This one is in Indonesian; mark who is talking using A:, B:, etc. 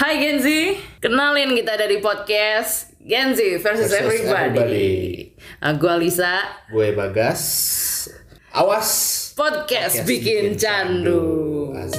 A: Hai Genzi, kenalin kita dari podcast Genzi versus,
B: Versus
A: Everybody.
B: Everybody.
A: Eh, nah, gue Alisa,
B: Gue Bagas. Awas.
A: podcast,
B: Podcast
A: bikin,
B: bikin
A: candu.
B: candu.